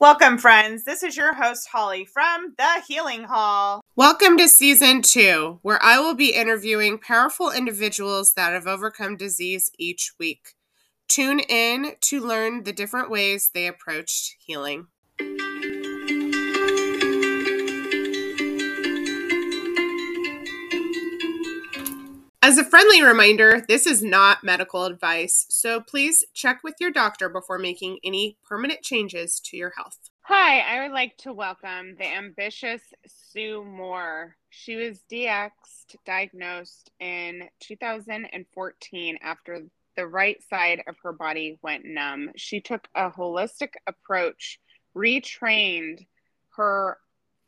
Welcome, friends. This is your host, Holly from The Healing Hall. Welcome to season two, where I will be interviewing powerful individuals that have overcome disease each week. Tune in to learn the different ways they approached healing. As a friendly reminder, this is not medical advice, so please check with your doctor before making any permanent changes to your health. Hi, I would like to welcome the ambitious Sue Moore. She was DX'd, diagnosed in 2014 after the right side of her body went numb. She took a holistic approach, retrained her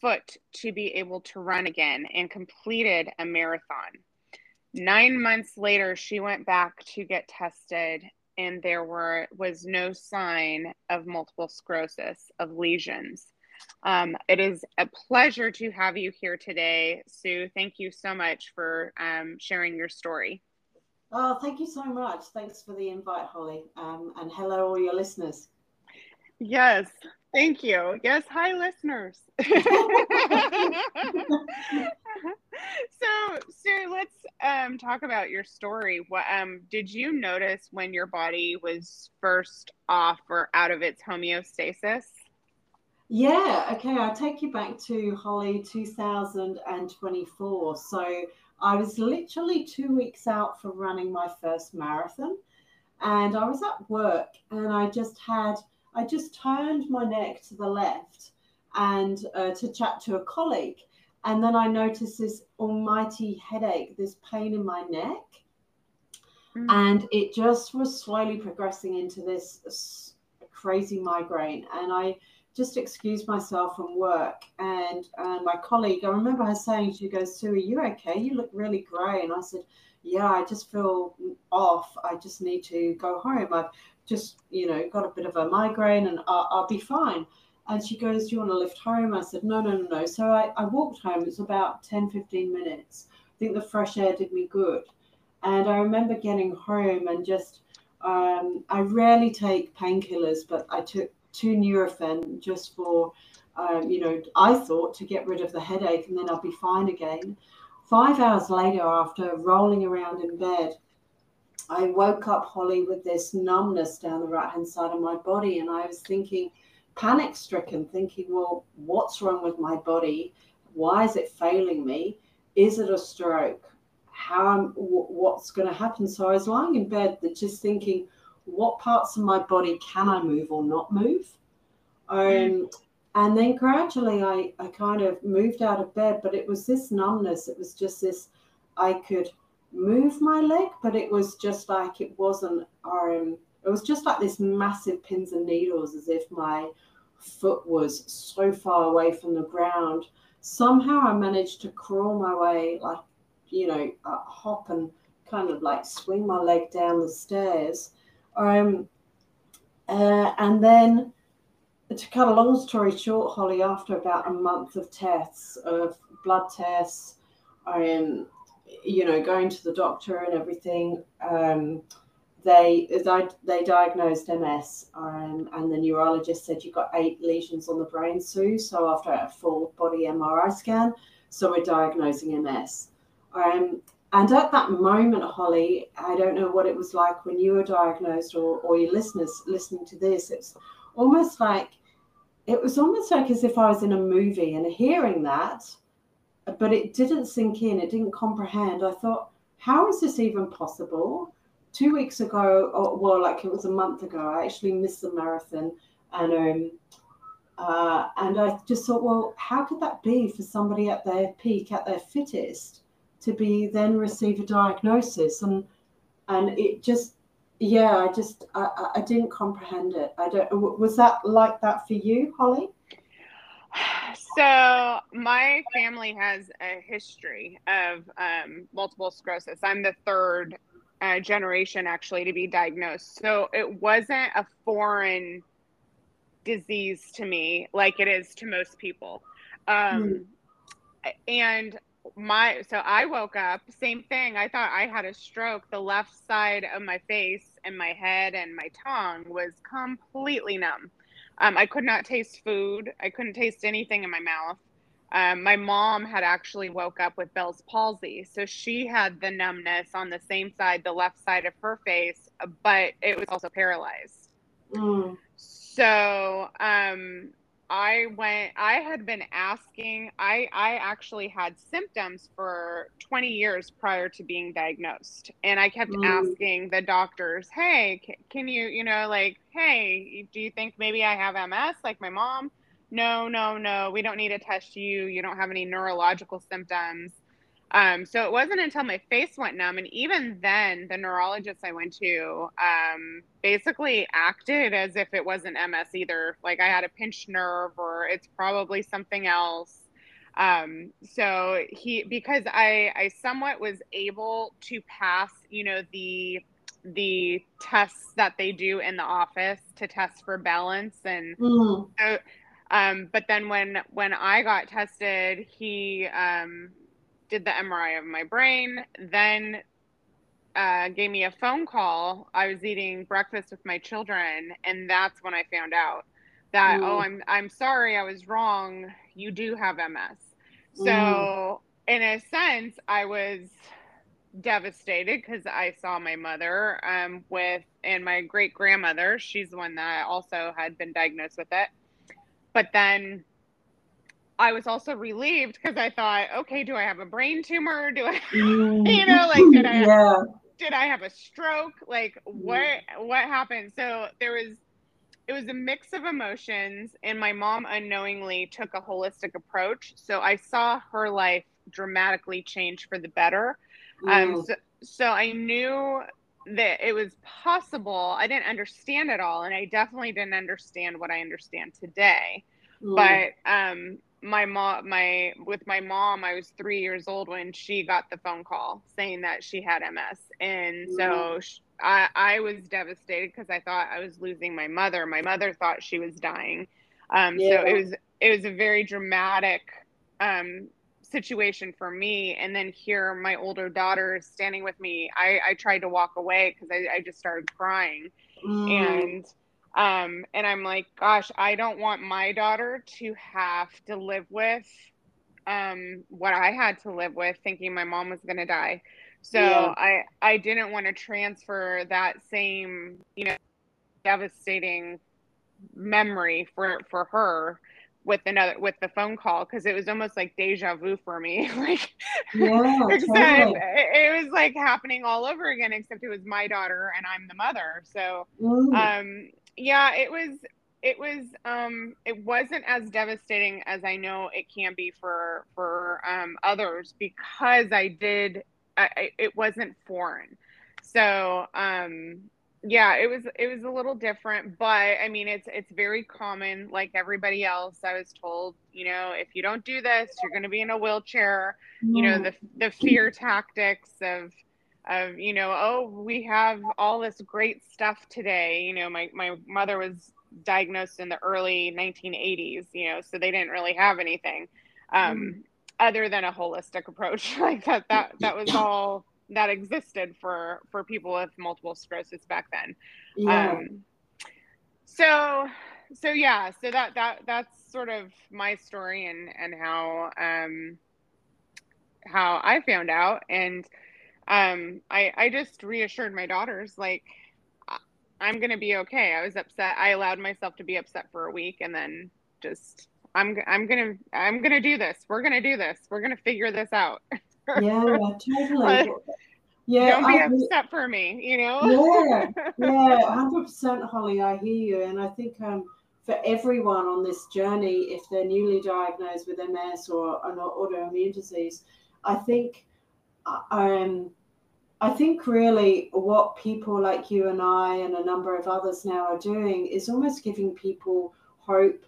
foot to be able to run again, and completed a marathon. Nine months later, she went back to get tested, and there were was no sign of multiple sclerosis of lesions. Um, it is a pleasure to have you here today, Sue. Thank you so much for um, sharing your story. Oh, thank you so much. Thanks for the invite, Holly. Um, and hello, all your listeners. Yes, thank you. Yes, hi, listeners. so, so let's um, talk about your story. What um, did you notice when your body was first off or out of its homeostasis? Yeah, okay. I'll take you back to Holly 2024. So I was literally two weeks out from running my first marathon, and I was at work, and I just had I just turned my neck to the left and uh, to chat to a colleague and then I noticed this almighty headache, this pain in my neck. Mm. And it just was slowly progressing into this crazy migraine. And I just excused myself from work. And uh, my colleague, I remember her saying, she goes, Sue, are you okay? You look really grey. And I said, yeah, I just feel off. I just need to go home. I've just, you know, got a bit of a migraine and I'll, I'll be fine. And she goes, Do you want to lift home? I said, No, no, no, no. So I, I walked home. It was about 10, 15 minutes. I think the fresh air did me good. And I remember getting home and just, um, I rarely take painkillers, but I took two Nurofen just for, um, you know, I thought to get rid of the headache and then I'll be fine again. Five hours later, after rolling around in bed, I woke up, Holly, with this numbness down the right hand side of my body. And I was thinking, panic stricken, thinking, well, what's wrong with my body? Why is it failing me? Is it a stroke? How what's going to happen? So I was lying in bed, just thinking, what parts of my body can I move or not move? Um, mm. And then gradually, I, I kind of moved out of bed, but it was this numbness. It was just this, I could move my leg, but it was just like it wasn't. Um, it was just like this massive pins and needles, as if my foot was so far away from the ground. Somehow I managed to crawl my way, like, you know, uh, hop and kind of like swing my leg down the stairs. Um, uh, and then, to cut a long story short, Holly, after about a month of tests, of blood tests, I um, you know, going to the doctor and everything, um, they they diagnosed MS, um, and the neurologist said you've got eight lesions on the brain, Sue. So after a full body MRI scan, so we're diagnosing MS. Um, and at that moment, Holly, I don't know what it was like when you were diagnosed, or or your listeners listening to this. It's almost like it was almost like as if I was in a movie and hearing that, but it didn't sink in. It didn't comprehend. I thought, how is this even possible? Two weeks ago, or well, like it was a month ago, I actually missed the marathon, and um, uh, and I just thought, well, how could that be for somebody at their peak, at their fittest, to be then receive a diagnosis, and and it just, yeah, I just, I, I didn't comprehend it. I don't. Was that like that for you, Holly? So my family has a history of um, multiple sclerosis. I'm the third uh, generation actually to be diagnosed. So it wasn't a foreign disease to me like it is to most people. Um, mm. And my, so I woke up, same thing. I thought I had a stroke. The left side of my face and my head and my tongue was completely numb. Um, I could not taste food. I couldn't taste anything in my mouth. Um, my mom had actually woke up with Bell's palsy, so she had the numbness on the same side, the left side of her face, but it was also paralyzed. Mm. So um, I went. I had been asking. I I actually had symptoms for 20 years prior to being diagnosed, and I kept mm. asking the doctors, "Hey, can, can you, you know, like, hey, do you think maybe I have MS, like my mom?" No, no, no, we don't need to test you. You don't have any neurological symptoms. Um, so it wasn't until my face went numb, and even then, the neurologist I went to um, basically acted as if it wasn't MS either. Like I had a pinched nerve, or it's probably something else. Um, so he, because I, I somewhat was able to pass, you know, the the tests that they do in the office to test for balance and mm. so um, but then when when I got tested, he um, did the MRI of my brain, then uh, gave me a phone call. I was eating breakfast with my children, and that's when I found out that oh, I'm I'm sorry, I was wrong. You do have MS. So in a sense, I was devastated because I saw my mother um, with and my great grandmother. She's the one that also had been diagnosed with it but then I was also relieved because I thought, okay, do I have a brain tumor? Do I, you know, like did I, yeah. did I have a stroke? Like what, what happened? So there was, it was a mix of emotions, and my mom unknowingly took a holistic approach. So I saw her life dramatically change for the better. Um, so, so I knew that it was possible. I didn't understand it all, and I definitely didn't understand what I understand today. But um, my mom, my with my mom, I was three years old when she got the phone call saying that she had MS, and so she, I I was devastated because I thought I was losing my mother. My mother thought she was dying. Um, yeah. So it was it was a very dramatic um, situation for me and then here my older daughter is standing with me i i tried to walk away because I, I just started crying mm. and um and i'm like gosh i don't want my daughter to have to live with um what i had to live with thinking my mom was going to die so yeah. i i didn't want to transfer that same you know devastating memory for for her with another with the phone call because it was almost like deja vu for me like yeah, except totally. it was like happening all over again except it was my daughter and i'm the mother so mm. um yeah it was it was um it wasn't as devastating as i know it can be for for um others because i did I, it wasn't foreign so um yeah it was it was a little different but i mean it's it's very common like everybody else i was told you know if you don't do this you're going to be in a wheelchair. You know the the fear tactics of of you know oh we have all this great stuff today. You know my my mother was diagnosed in the early 1980s you know so they didn't really have anything um mm. other than a holistic approach. Like that that that was all that existed for for people with multiple sclerosis back then. Yeah. Um, so so yeah, so that that that's sort of my story and and how um how I found out and um I I just reassured my daughters like I'm going to be okay. I was upset. I allowed myself to be upset for a week and then just I'm I'm going to I'm going to do this. We're going to do this. We're going to figure this out. yeah, totally. yeah, don't be I, upset for me, you know. yeah, yeah, hundred percent, Holly. I hear you, and I think um, for everyone on this journey, if they're newly diagnosed with MS or an autoimmune disease, I think, uh, um, I think really what people like you and I and a number of others now are doing is almost giving people hope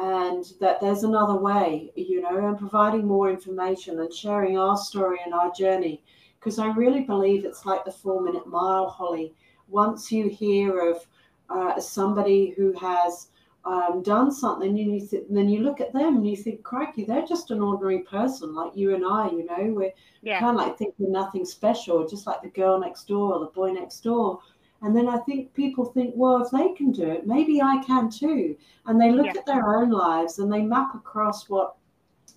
and that there's another way, you know, and providing more information and sharing our story and our journey. Because I really believe it's like the four minute mile, Holly. Once you hear of uh, somebody who has um, done something, you th- then you look at them and you think, crikey, they're just an ordinary person like you and I, you know, we're yeah. kind of like thinking nothing special, just like the girl next door or the boy next door. And then I think people think, well, if they can do it, maybe I can too. And they look yeah. at their own lives and they map across what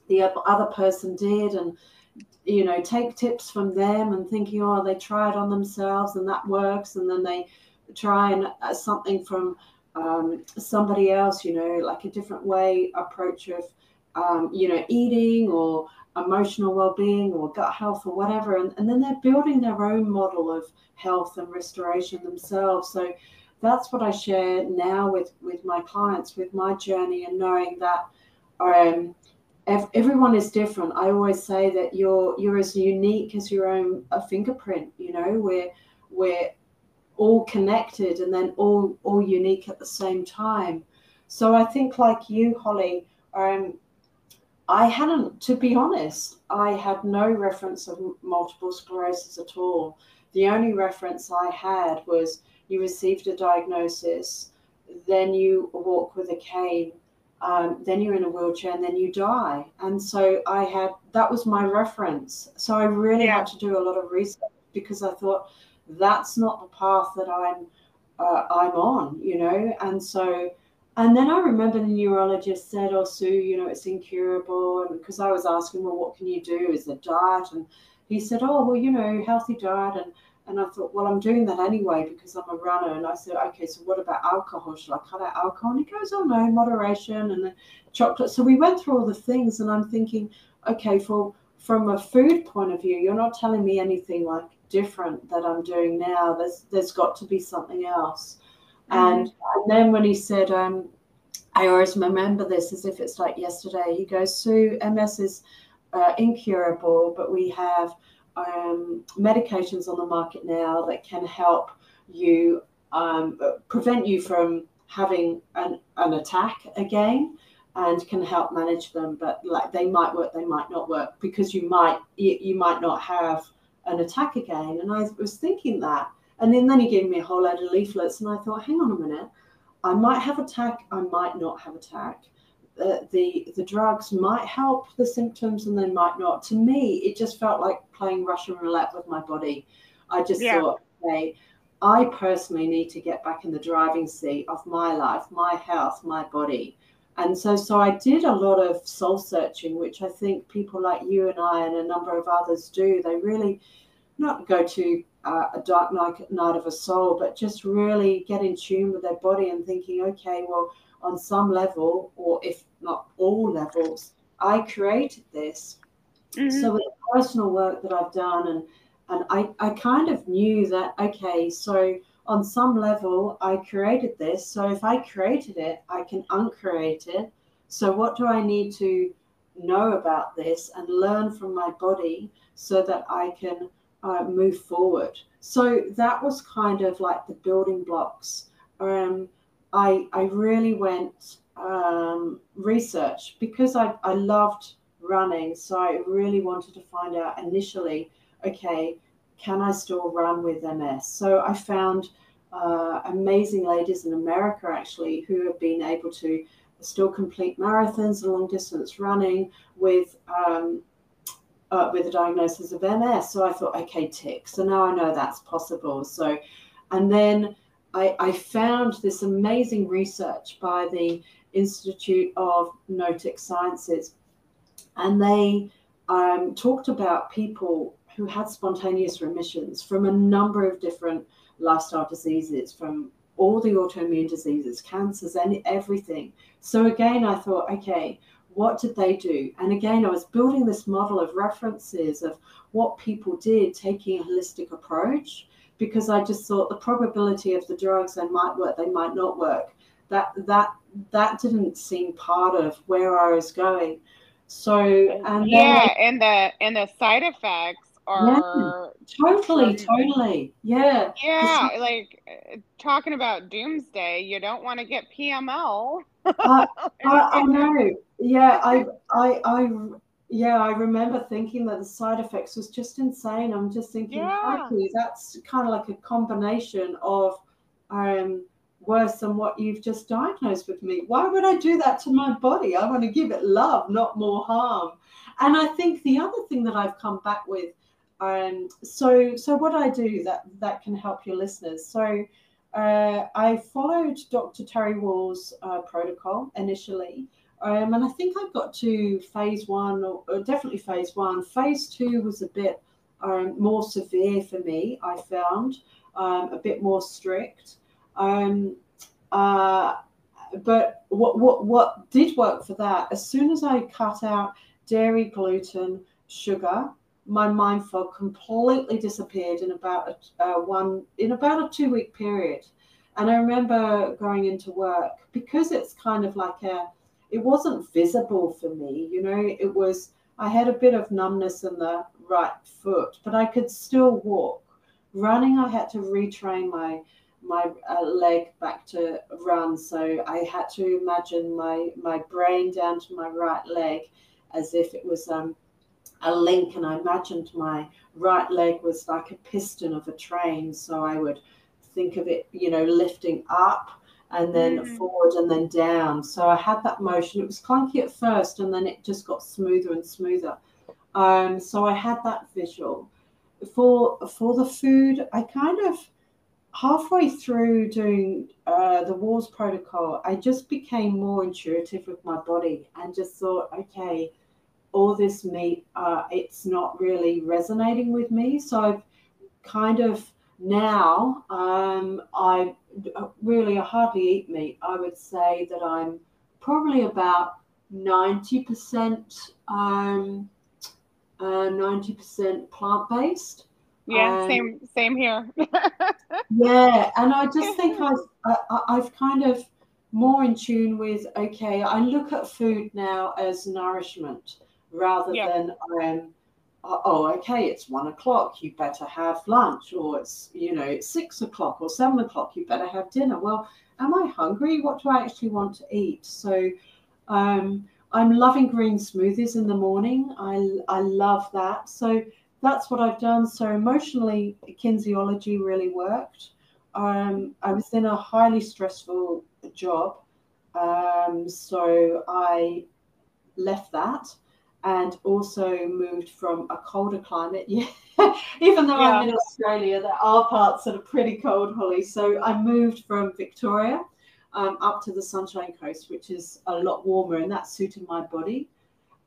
the other person did and you know take tips from them and thinking oh they try it on themselves and that works and then they try and uh, something from um, somebody else you know like a different way approach of um, you know eating or emotional well-being or gut health or whatever and, and then they're building their own model of health and restoration themselves. So that's what i share now with with my clients with my journey and knowing that um, everyone is different. I always say that you're you're as unique as your own a fingerprint you know? We're we're all connected and then all all unique at the same time. So i think like you holly um, I hadn't, to be honest, I had no reference of multiple sclerosis at all. The only reference I had was you received a diagnosis, then you walk with a cane, um, then you're in a wheelchair, and then you die. And so I had that was my reference. So I really yeah. had to do a lot of research because I thought that's not the path that I'm uh, I'm on, you know. And so and then I remember the neurologist said, "Oh, Sue, you know it's incurable." And because I was asking, "Well, what can you do? Is it diet?" And he said, "Oh, well, you know, healthy diet." And and I thought, well, I'm doing that anyway because I'm a runner. And I said, okay, so what about alcohol? Should I cut out alcohol? And he goes, oh no, moderation and the chocolate. So we went through all the things, and I'm thinking, okay, for from a food point of view, you're not telling me anything like different that I'm doing now. There's there's got to be something else. And, mm-hmm. and then when he said, um, I always remember this as if it's like yesterday. He goes, Sue, MS is uh, incurable, but we have um, medications on the market now that can help you um, prevent you from having an, an attack again and can help manage them but like they might work they might not work because you might you, you might not have an attack again and i was thinking that and then, then he gave me a whole load of leaflets, and I thought, hang on a minute, I might have attack, I might not have attack. Uh, the the drugs might help the symptoms, and they might not. To me, it just felt like playing Russian roulette with my body. I just yeah. thought, okay, I personally need to get back in the driving seat of my life, my health, my body. And so, so I did a lot of soul searching, which I think people like you and I and a number of others do. They really not go to uh, a dark night, night of a soul, but just really get in tune with their body and thinking, okay, well, on some level, or if not all levels, I created this. Mm-hmm. So with the personal work that I've done, and and I, I kind of knew that, okay, so on some level, I created this. So if I created it, I can uncreate it. So what do I need to know about this and learn from my body so that I can uh, move forward. So that was kind of like the building blocks. Um, I I really went um, research because I I loved running, so I really wanted to find out initially. Okay, can I still run with MS? So I found uh, amazing ladies in America actually who have been able to still complete marathons and long distance running with um, uh, with a diagnosis of MS. So I thought, okay, tick. So now I know that's possible. So, and then I, I found this amazing research by the Institute of Noetic Sciences, and they um, talked about people who had spontaneous remissions from a number of different lifestyle diseases, from all the autoimmune diseases, cancers, and everything. So again, I thought, okay, what did they do? And again, I was building this model of references of what people did, taking a holistic approach, because I just thought the probability of the drugs they might work, they might not work. That that that didn't seem part of where I was going. So and yeah, then, and the and the side effects are yeah, totally, totally, yeah, yeah. Like talking about doomsday, you don't want to get PML. I, I, know. Yeah, I, I, I, yeah, I remember thinking that the side effects was just insane. I'm just thinking, yeah. that's kind of like a combination of um, worse than what you've just diagnosed with me. Why would I do that to my body? I want to give it love, not more harm. And I think the other thing that I've come back with Um, so, so what I do that that can help your listeners. So, uh, I followed Dr. Terry Wahls' uh, protocol initially, um, and I think I got to phase one, or, or definitely phase one. Phase two was a bit um, more severe for me. I found um, a bit more strict. Um, uh, but what what what did work for that? As soon as I cut out dairy, gluten, sugar, my mind fog completely disappeared in about a, uh, one in about a two week period. And I remember going into work because it's kind of like a, it wasn't visible for me, you know. It was I had a bit of numbness in the right foot, but I could still walk. Running, I had to retrain my my uh, leg back to run. So I had to imagine my my brain down to my right leg as if it was um, a link, and I imagined my right leg was like a piston of a train. So I would think of it, you know, lifting up and then mm. forward and then down. So I had that motion. It was clunky at first, and then it just got smoother and smoother. Um, so I had that visual. For for the food, I kind of halfway through doing uh, the Wahls protocol, I just became more intuitive with my body and just thought, okay, all this meat, uh, it's not really resonating with me. So I've kind of now, um, I really I hardly eat meat. I would say that I'm probably about 90% um, uh, 90% plant based. Yeah, um, same same here. yeah, and I just think I've I, I've kind of more in tune with okay. I look at food now as nourishment rather yeah. than um, oh okay, it's one o'clock. You better have lunch, or it's you know it's six o'clock or seven o'clock. You better have dinner. Well, am I hungry? What do I actually want to eat? So. Um, I'm loving green smoothies in the morning. I, I love that. So that's what I've done. So emotionally, kinesiology really worked. Um, I was in a highly stressful job. Um, so I left that and also moved from a colder climate. Yeah, even though yeah. I'm in Australia, there are parts that are pretty cold, Holly. So I moved from Victoria um, up to the Sunshine Coast, which is a lot warmer, and that suited my body.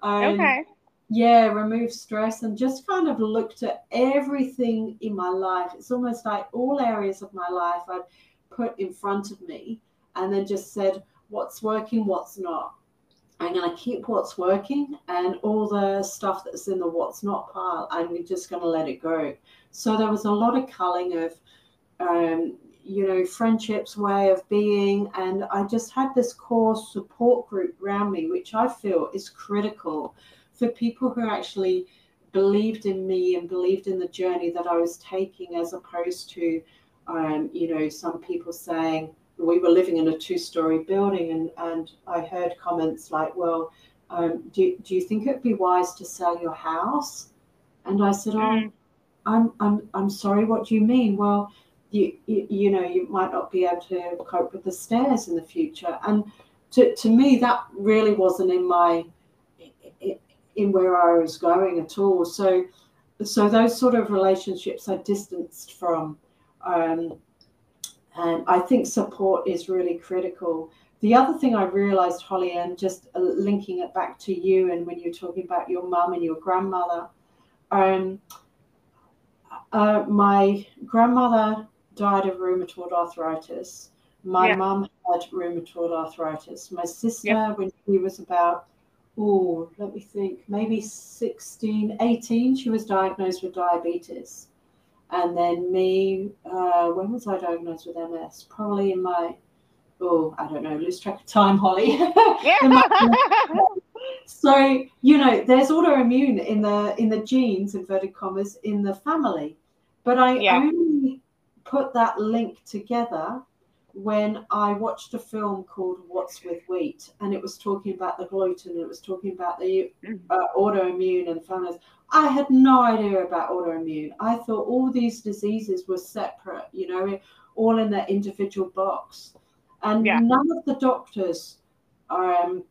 Um, okay yeah remove stress and just kind of looked at everything in my life it's almost like all areas of my life i'd put in front of me and then just said what's working what's not i'm going to keep what's working and all the stuff that's in the what's not pile i'm just going to let it go. So there was a lot of culling of um, you know friendships way of being and i just had this core support group around me which i feel is critical for people who actually believed in me and believed in the journey that I was taking, as opposed to, um, you know, some people saying we were living in a two-story building, and and I heard comments like, well. Um, do, do you think it'd be wise to sell your house? And I said, oh, mm. I'm, I'm, I'm sorry, what do you mean? Well, you, you, you know, you might not be able to cope with the stairs in the future. And to, to me, that really wasn't in my in where I was going at all. So, so those sort of relationships I distanced from. Um, and I think support is really critical. The other thing I realized, Holly, and just uh, linking it back to you and when you're talking about your mum and your grandmother, um, uh, my grandmother died of rheumatoid arthritis. My yeah. mum had rheumatoid arthritis. My sister, yeah. when she was about oh, let me think, maybe 16, 18, she was diagnosed with diabetes. And then me, uh, when was I diagnosed with MS? Probably in my, oh, I don't know, lose track of time, Holly. Yeah. so, you know, there's autoimmune in the in the genes, inverted commas, in the family. But I yeah. only put that link together when I watched a film called What's with Wheat, and it was talking about the gluten, and it was talking about the mm. uh, autoimmune and families. I had no idea about autoimmune. I thought all these diseases were separate, you know, all in their individual box. And yeah. none of the doctors, um,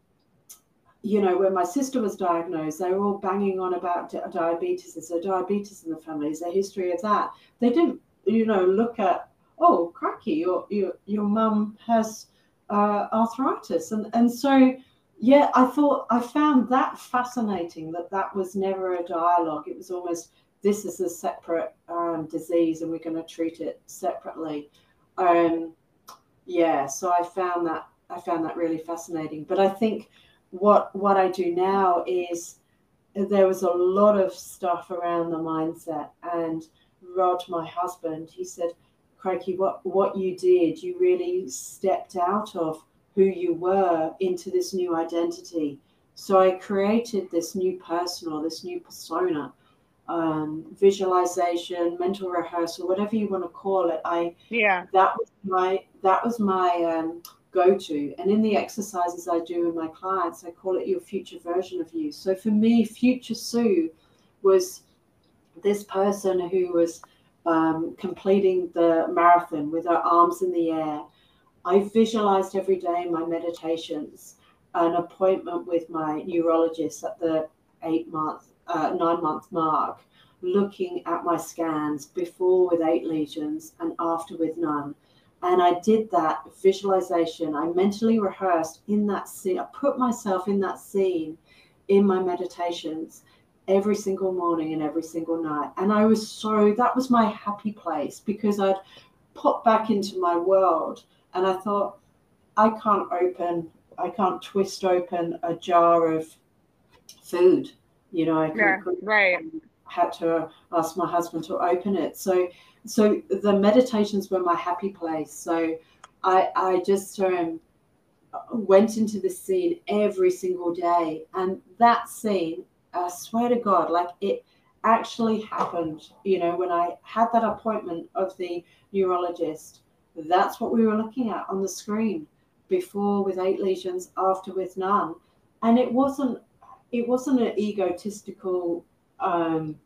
you know, when my sister was diagnosed, they were all banging on about diabetes. Is there diabetes in the family? Is there history of that? They didn't, you know, look at, oh, cracky, your your your mum has uh, arthritis, and and so yeah, I thought I found that fascinating that that was never a dialogue. It was almost this is a separate um, disease, and we're going to treat it separately. Um, yeah, so I found that I found that really fascinating. But I think what what I do now is there was a lot of stuff around the mindset and Rod, my husband, he said, Crikey, what, what you did, you really stepped out of who you were into this new identity. So I created this new person or this new persona, um, visualization, mental rehearsal, whatever you want to call it. I yeah that was my that was my um, go to. And in the exercises I do with my clients, I call it your future version of you. So for me, future Sue was this person who was um, completing the marathon with her arms in the air. I visualized every day in my meditations an appointment with my neurologist at the eight month, uh, nine month mark, looking at my scans before with eight lesions and after with none and I did that visualization. I mentally rehearsed in that scene. I put myself in that scene in my meditations every single morning and every single night. And I was so, that was my happy place because I'd pop back into my world and I thought, I can't open, I can't twist open a jar of food. You know, I yeah, right. had to ask my husband to open it. So so the meditations were my happy place. So I I just um, went into the scene every single day, and that scene, I swear to God, like it actually happened. You know, when I had that appointment of the neurologist, that's what we were looking at on the screen. Before with eight lesions, after with none, and it wasn't it wasn't an egotistical. Um,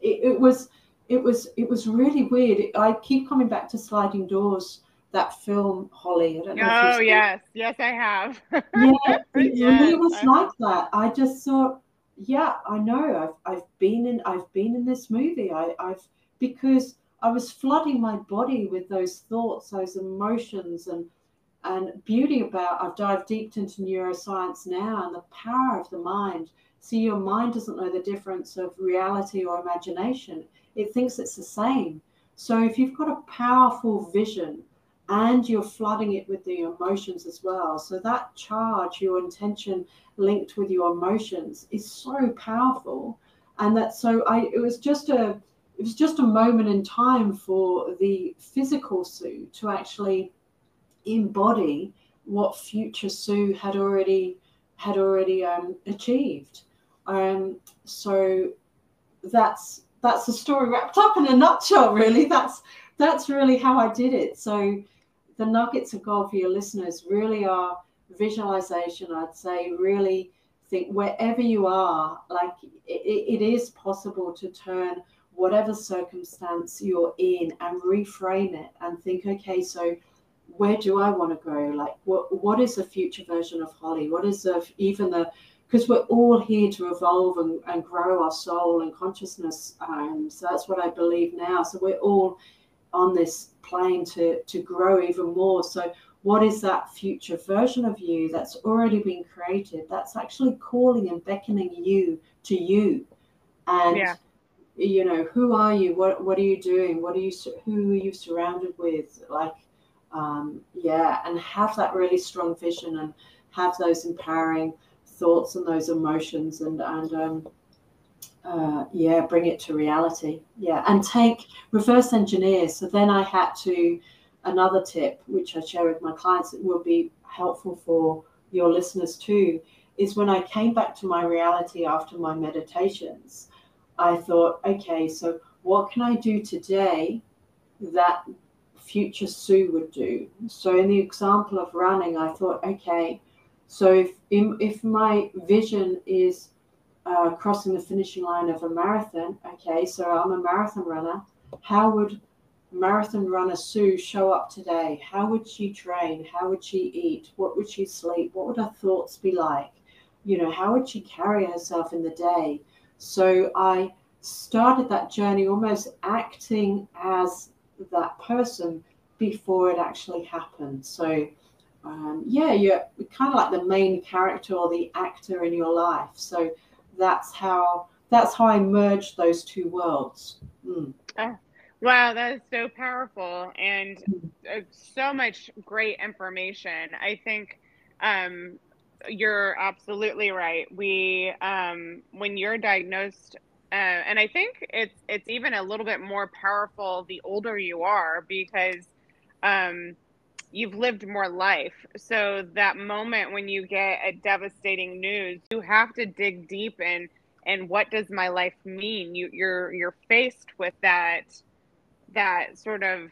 it, it was it was it was really weird. I keep coming back to Sliding Doors, that film, Holly. I don't know. Oh yes, yes, I have. yeah, it yes, really was I like have. that. I just thought, yeah, I know. I've I've been in I've been in this movie. I, I've because I was flooding my body with those thoughts, those emotions, and and beauty about. I've dived deep into neuroscience now and the power of the mind. See, your mind doesn't know the difference of reality or imagination it thinks it's the same. So if you've got a powerful vision and you're flooding it with the emotions as well, so that charge, your intention linked with your emotions is so powerful. And that so I it was just a it was just a moment in time for the physical Sue to actually embody what future Sue had already had already um, achieved. Um, so that's that's the story wrapped up in a nutshell really. That's that's really how i did it. So the nuggets of gold for your listeners really are visualization i'd say. Really think wherever you are like it, it is possible to turn whatever circumstance you're in and reframe it and think okay so where do i want to go like what what is the future version of holly what is the even the because we're all here to evolve and, and grow our soul and consciousness. Um, so that's what I believe now. So we're all on this plane to to grow even more. So what is that future version of you that's already been created? That's actually calling and beckoning you to you, and. Yeah. You know who are you? What what are you doing? What are you? Who are you surrounded with? Like, um, yeah, and have that really strong vision and have those empowering thoughts and those emotions and and um, uh, yeah, bring it to reality. Yeah, and take reverse engineer. So then I had to another tip which I share with my clients that will be helpful for your listeners too is when I came back to my reality after my meditations, I thought, okay, so what can I do today that future Sue would do? So in the example of running, I thought, okay, so if if my vision is uh, crossing the finishing line of a marathon, okay, so I'm a marathon runner. How would marathon runner Sue show up today? How would she train? How would she eat? What would she sleep? What would her thoughts be like? you know, how would she carry herself in the day? So I started that journey almost acting as that person before it actually happened. So, um, yeah, you're kind of like the main character or the actor in your life. So that's how that's how I merged those two worlds. Mm. Oh, wow, that is so powerful and hmm. uh, so much great information. I think um, you're absolutely right. We, um, when you're diagnosed, uh, and I think it's it's even a little bit more powerful the older you are because um, you've lived more life. So that moment when you get a devastating news, you have to dig deep in and what does my life mean? You you're you're faced with that that sort of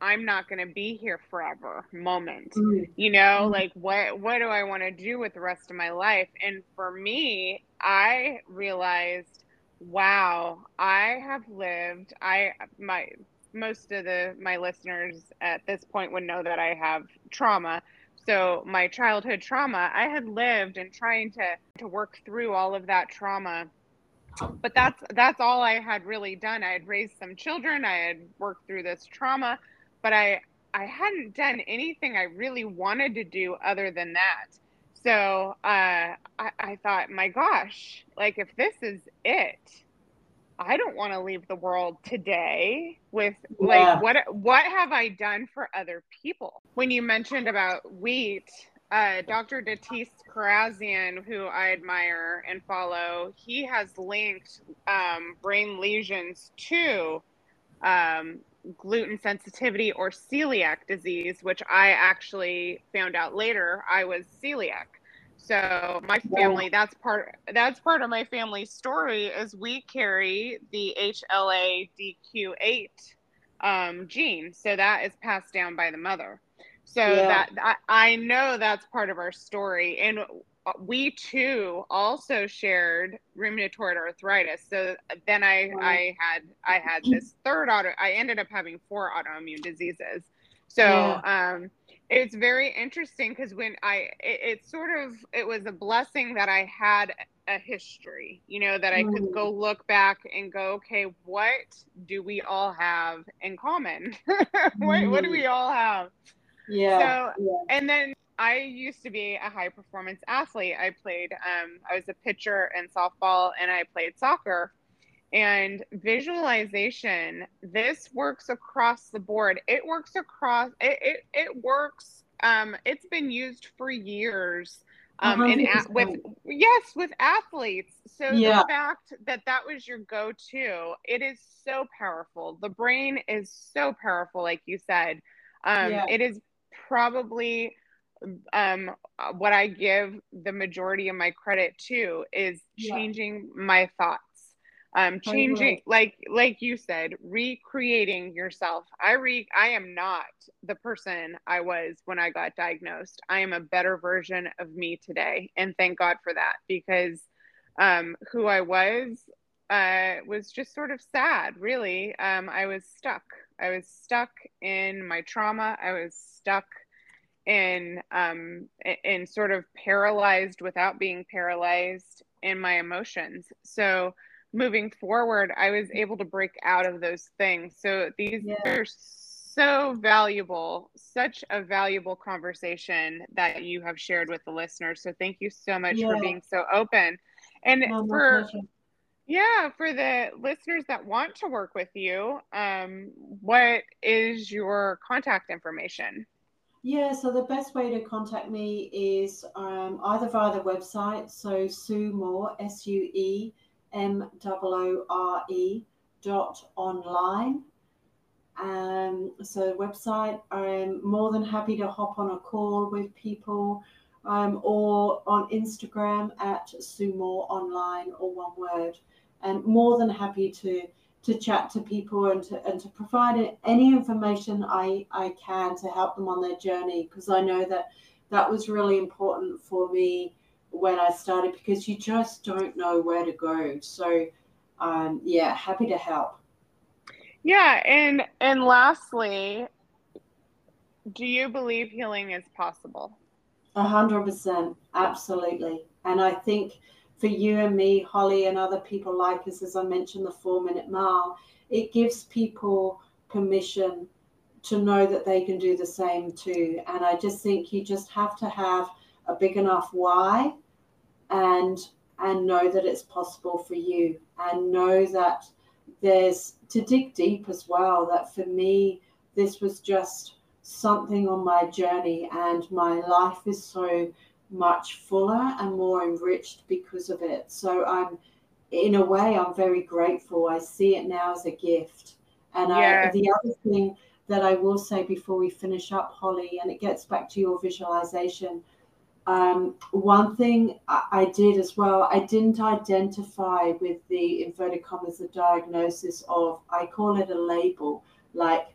I'm not going to be here forever moment. Mm. You know, mm. like what what do I want to do with the rest of my life? And for me, I realized, wow, I have lived I my most of the my listeners at this point would know that I have trauma. So my childhood trauma, I had lived and trying to to work through all of that trauma but that's that's all I had really done. I had raised some children, I had worked through this trauma, but I I hadn't done anything I really wanted to do other than that. So uh, I, I thought, my gosh, like if this is it, I don't want to leave the world today with yeah. like what what have I done for other people? When you mentioned about wheat, uh, Dr. Datis Kharrazian, who I admire and follow, he has linked um, brain lesions to um, gluten sensitivity or celiac disease, which I actually found out later I was celiac. So my family, that's part that's part of my family story is we carry the HLA-DQ8 um, gene. So that is passed down by the mother. So yeah. that I, I know that's part of our story. And we too also shared rheumatoid arthritis. So then I I had I had this third auto. I ended up having four autoimmune diseases. So yeah. um, it's very interesting because when I it, it, sort of it was a blessing that I had a history. You know that I could mm. go look back and go, okay, what do we all have in common? what what do mm. we all have? Yeah. So yeah. and then I used to be a high performance athlete. I played, um, I was a pitcher in softball and I played soccer. And visualization, this works across the board. It works across, it, it, it works, um, it's been used for years. Um, and at, with yes, with athletes. So yeah. the fact that that was your go-to, it is so powerful. The brain is so powerful, like you said. Um, yeah. It is probably um what i give the majority of my credit to is changing yeah. my thoughts. Um changing like like you said recreating yourself. I re i am not the person i was when i got diagnosed. I am a better version of me today and thank god for that because um who i was uh was just sort of sad really. Um i was stuck. I was stuck in my trauma. I was stuck in um in sort of paralyzed without being paralyzed in my emotions. So moving forward i was able to break out of those things. So these yeah. are so valuable such a valuable conversation that you have shared with the listeners. So thank you so much yeah. for being so open. And no, for yeah for the listeners that want to work with you um what is your contact information yeah, so the best way to contact me is um, either via the website, so Sue Moore, S U E M O O R E dot online. Um, so website, I'm more than happy to hop on a call with people um, or on Instagram at Sue Moore online or one word. And more than happy to to chat to people and to, and to provide any information I, I can to help them on their journey because I know that that was really important for me when I started because you just don't know where to go. So, um, yeah, happy to help. Yeah, and and lastly, do you believe healing is possible? A hundred percent, absolutely. And I think for you and me, Holly, and other people like us, as I mentioned, the four minute mile, it gives people permission to know that they can do the same too. And I just think you just have to have a big enough why and and know that it's possible for you and know that there's to dig deep as well that for me this was just something on my journey and my life is so much fuller and more enriched because of it. So i'm in a way i'm very grateful. I see it now as a gift. And yeah. I, the other thing that i will say before we finish up holly and it gets back to your visualization um, one thing I, I did as well, I didn't identify with the inverted commas the diagnosis of, I call it a label, like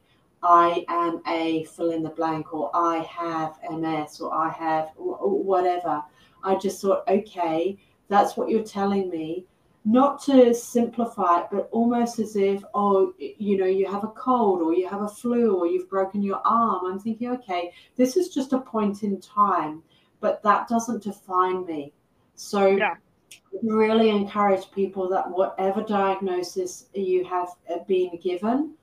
I am a fill in the blank, or I have MS, or I have whatever. I just thought, okay, that's what you're telling me. Not to simplify it, but almost as if, oh, you know, you have a cold, or you have a flu, or you've broken your arm. I'm thinking, okay, this is just a point in time but that doesn't define me. So, yeah. really encourage people that whatever diagnosis you have uh, been given,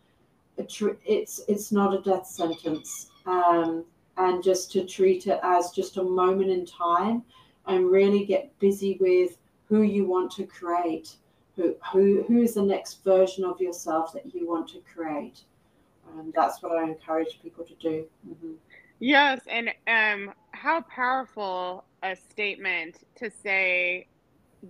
it's it's not a death sentence, um, and just to treat it as just a moment in time, and really get busy with who you want to create, who who who is the next version of yourself that you want to create. And that's what I encourage people to do. Mm-hmm. Yes, and um, how powerful a statement to say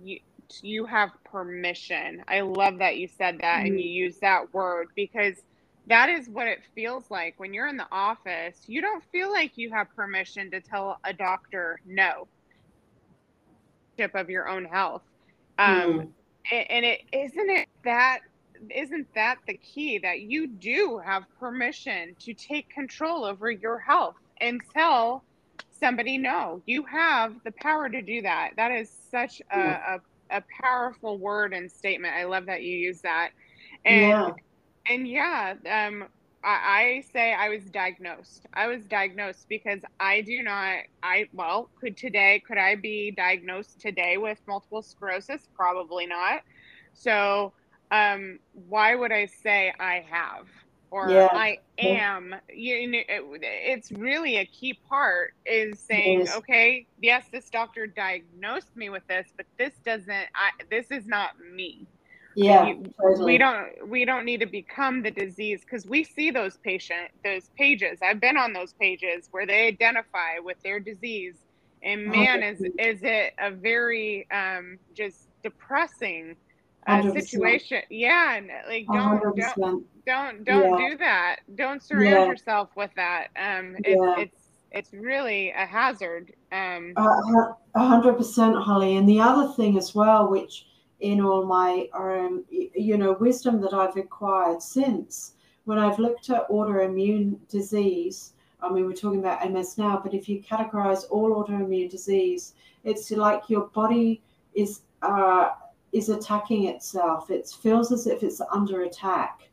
you you have permission. I love that you said that mm-hmm. and you use that word because that is what it feels like when you're in the office. You don't feel like you have permission to tell a doctor no. Of your own health, um, mm. and it isn't it that isn't that the key that you do have permission to take control over your health and tell somebody no. You have the power to do that. That is such a, a, a powerful word and statement. I love that you use that. And yeah. And yeah, um I, I say I was diagnosed. I was diagnosed because I do not I well, could today could I be diagnosed today with multiple sclerosis? Probably not. So um why would I say I have? or yeah. I am. You know, it's really a key part is saying, yes. okay, yes, this doctor diagnosed me with this, but this doesn't. I this is not me. Yeah, you, totally. we don't we don't need to become the disease because we see those patient those pages. I've been on those pages where they identify with their disease, and man, is is it a very um, just depressing uh, situation. Yeah, and like don't 100%. don't don't don't yeah. do that. Don't surround yeah. yourself with that. Um, it, yeah. it's it's really a hazard. Um, a hundred percent, Holly. And the other thing as well, which in all my um, you know wisdom that I've acquired since when I've looked at autoimmune disease. I mean, we're talking about MS now, but if you categorize all autoimmune disease, it's like your body is uh, is attacking itself. It feels as if it's under attack.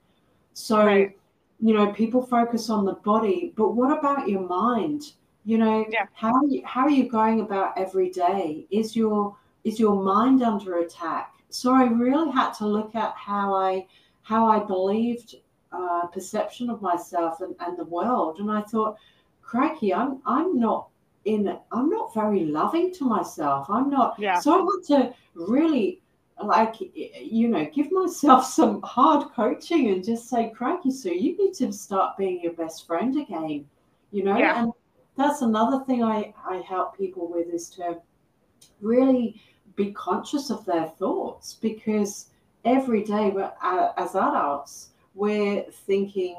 So, right. you know, people focus on the body, but what about your mind? You know, yeah. how are you, how are you going about every day? Is your is your mind under attack? So I really had to look at how I how I believed uh, perception of myself and, and the world, and I thought, crikey, I'm I'm not in I'm not very loving to myself. I'm not. Yeah. So I had to really like you know give myself some hard coaching and just say crikey sue you need to start being your best friend again you know yeah. and that's another thing i i help people with is to really be conscious of their thoughts because every day uh, as adults we're thinking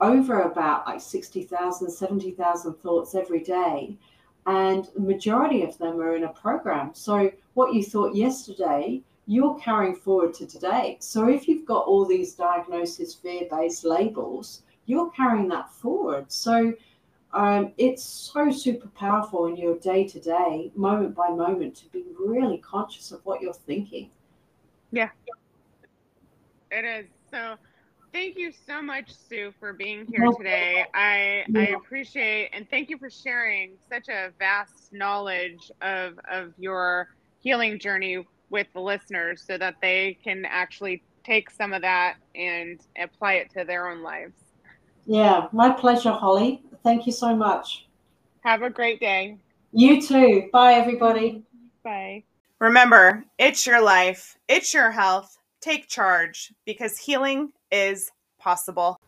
over about like 60,000 70,000 thoughts every day and the majority of them are in a program so what you thought yesterday you're carrying forward to today. So if you've got all these diagnosis fear based labels, you're carrying that forward. So um, it's so super powerful in your day to day, moment by moment, to be really conscious of what you're thinking. Yeah, it is. So Thank you so much, Sue, for being here today. I I appreciate and thank you for sharing such a vast knowledge of of your healing journey with the listeners so that they can actually take some of that and apply it to their own lives. Yeah, my pleasure, Holly. Thank you so much. Have a great day. You too. Bye, everybody. Bye. Remember, it's your life, it's your health. Take charge because healing is possible.